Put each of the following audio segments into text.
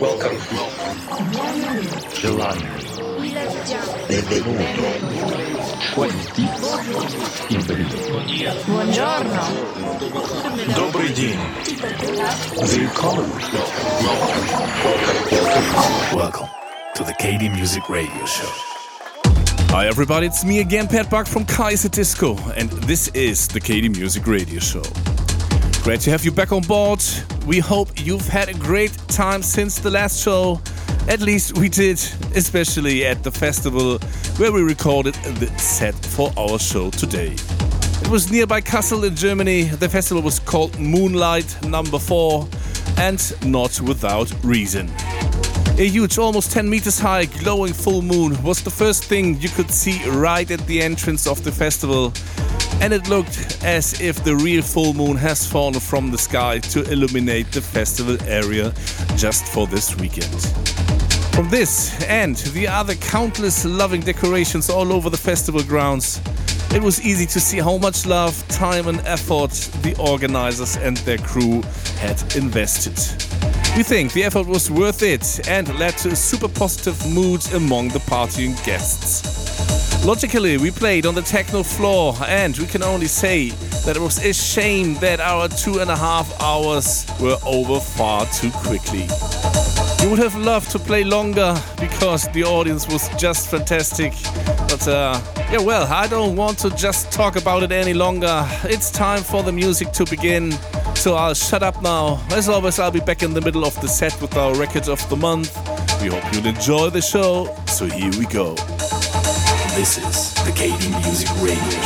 Welcome. July. Benvenuto. Quanti. Benvenuto. Buongiorno. Добрый день. Willkommen. Welcome to the KD Music Radio Show. Hi everybody, it's me again, Pat Buck from Kaiser Disco, and this is the KD Music Radio Show. Great to have you back on board. We hope you've had a great time since the last show. At least we did, especially at the festival where we recorded the set for our show today. It was nearby Kassel in Germany. The festival was called Moonlight Number 4, and not without reason. A huge, almost 10 meters high, glowing full moon was the first thing you could see right at the entrance of the festival, and it looked as if the real full moon has fallen from the sky to illuminate the festival area just for this weekend. From this and the other countless loving decorations all over the festival grounds, it was easy to see how much love, time, and effort the organizers and their crew had invested. We think the effort was worth it and led to a super positive mood among the partying guests. Logically, we played on the techno floor, and we can only say that it was a shame that our two and a half hours were over far too quickly. We would have loved to play longer because the audience was just fantastic. But uh, yeah, well, I don't want to just talk about it any longer. It's time for the music to begin. So I'll shut up now. As always, I'll be back in the middle of the set with our record of the month. We hope you'll enjoy the show. So here we go. This is the KD Music Radio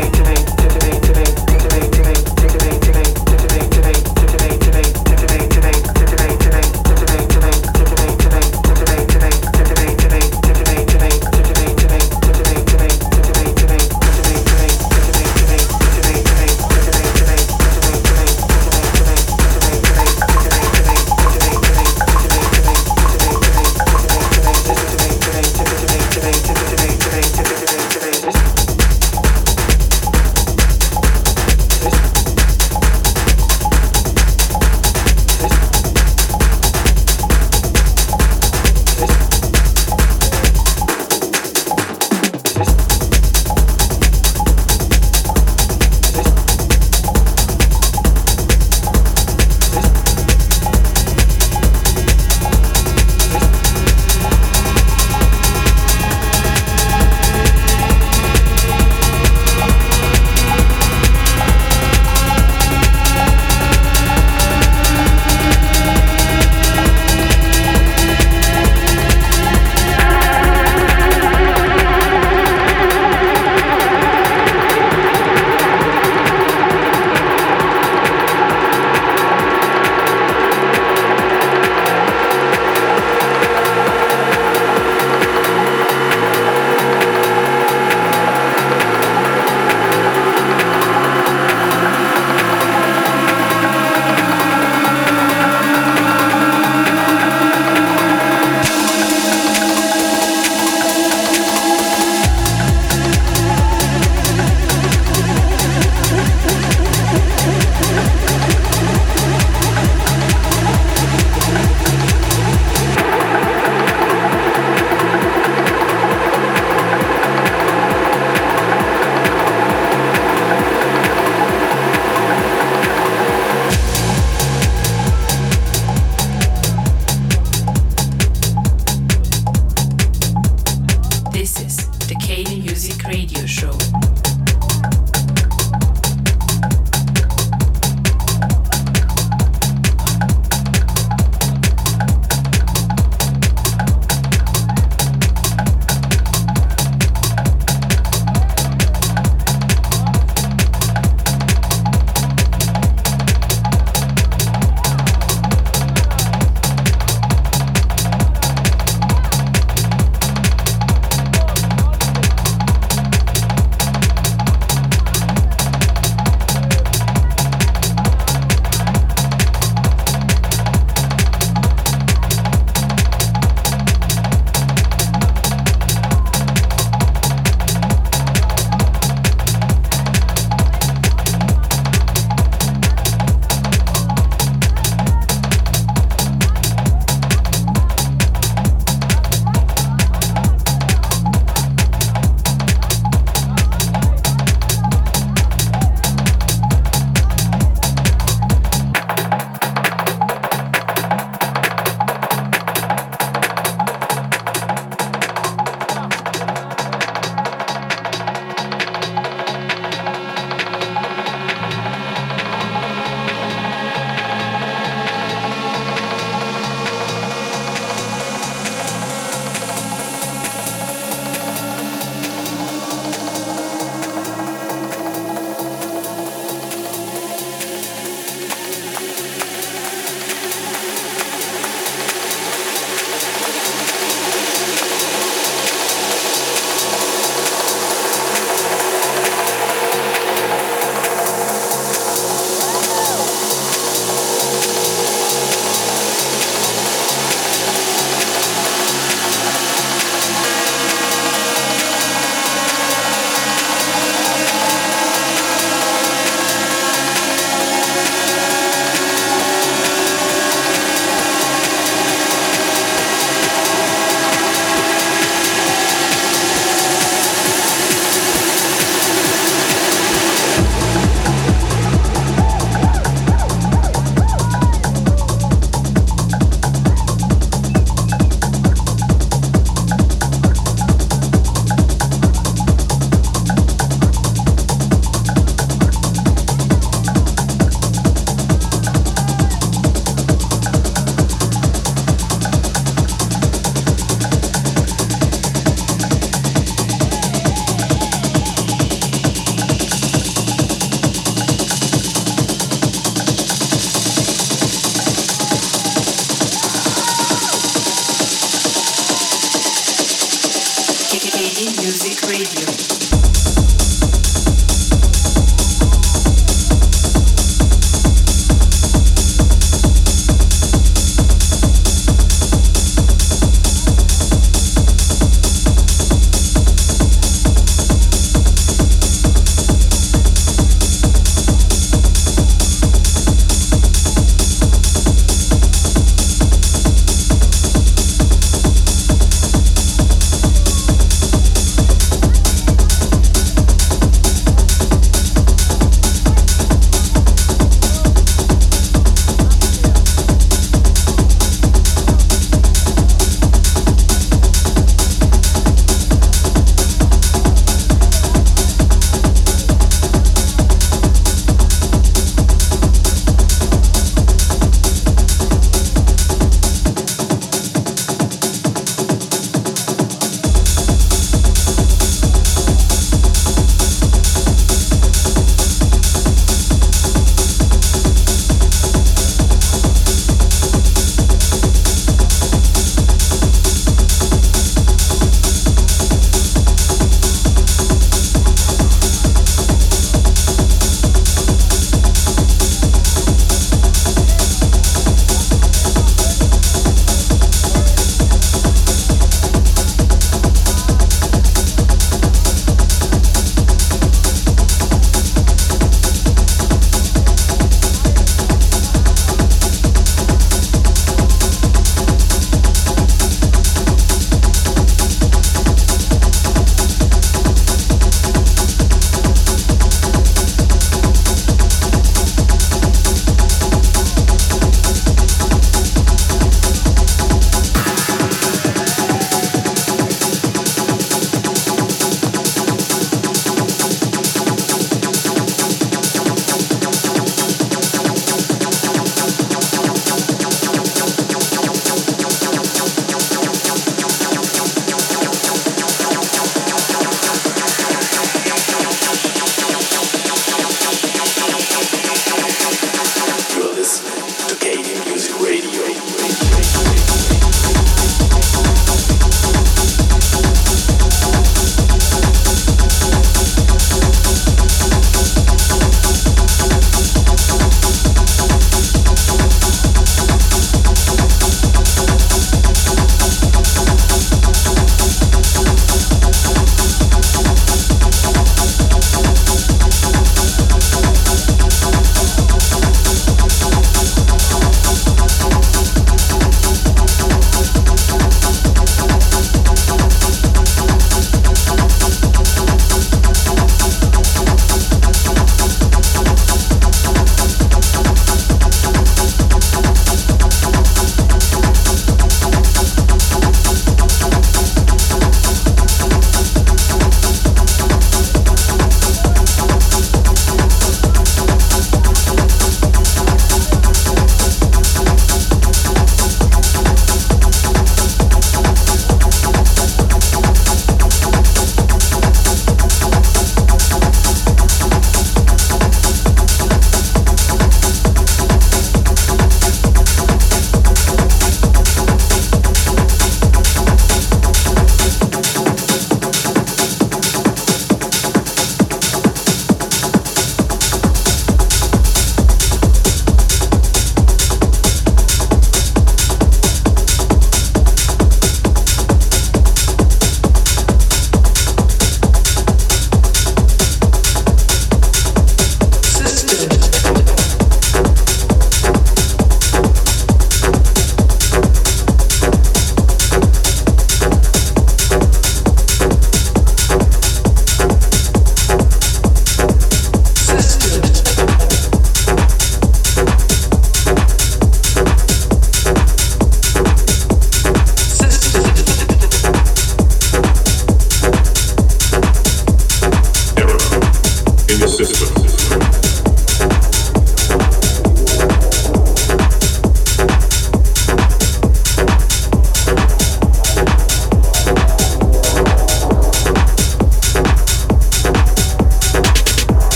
Today.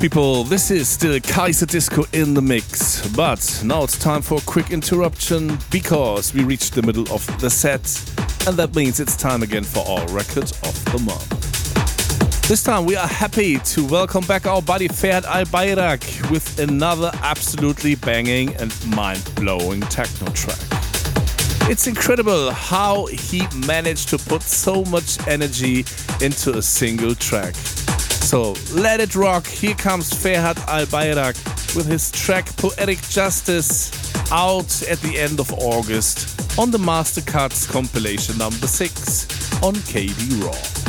People, this is still Kaiser Disco in the mix. But now it's time for a quick interruption because we reached the middle of the set, and that means it's time again for our record of the month. This time we are happy to welcome back our buddy Ferhat Albayrak with another absolutely banging and mind blowing techno track. It's incredible how he managed to put so much energy into a single track. So let it rock. Here comes Ferhat Albayrak with his track Poetic Justice out at the end of August on the Mastercards compilation number 6 on KD Raw.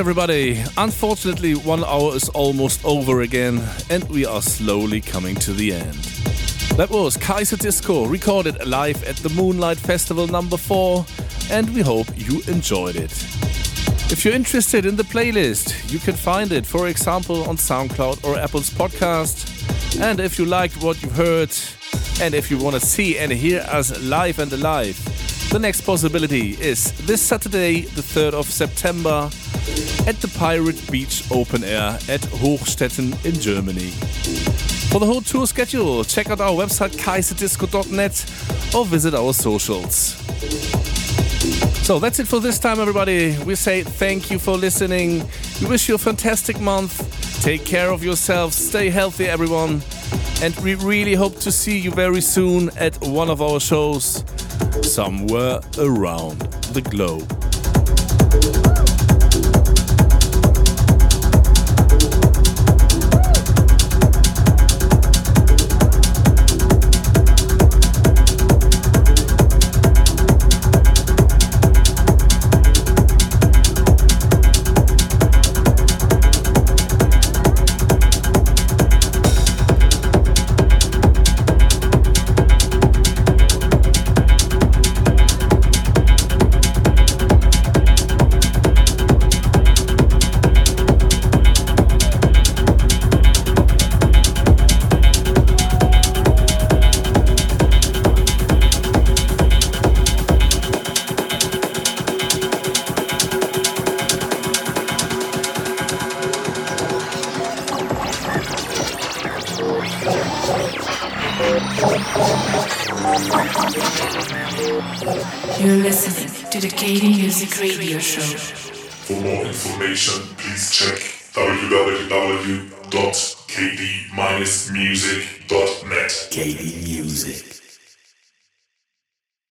Everybody. Unfortunately, one hour is almost over again, and we are slowly coming to the end. That was Kaiser Disco, recorded live at the Moonlight Festival number 4, and we hope you enjoyed it. If you're interested in the playlist, you can find it, for example, on SoundCloud or Apple's podcast. And if you liked what you heard, and if you want to see and hear us live and alive, the next possibility is this Saturday, the 3rd of September, at the Pirate Beach Open Air at Hochstetten in Germany. For the whole tour schedule, check out our website kaiserdisco.net or visit our socials. So that's it for this time, everybody. We say thank you for listening. We wish you a fantastic month. Take care of yourselves. Stay healthy, everyone. And we really hope to see you very soon at one of our shows somewhere around the globe. Radio Show.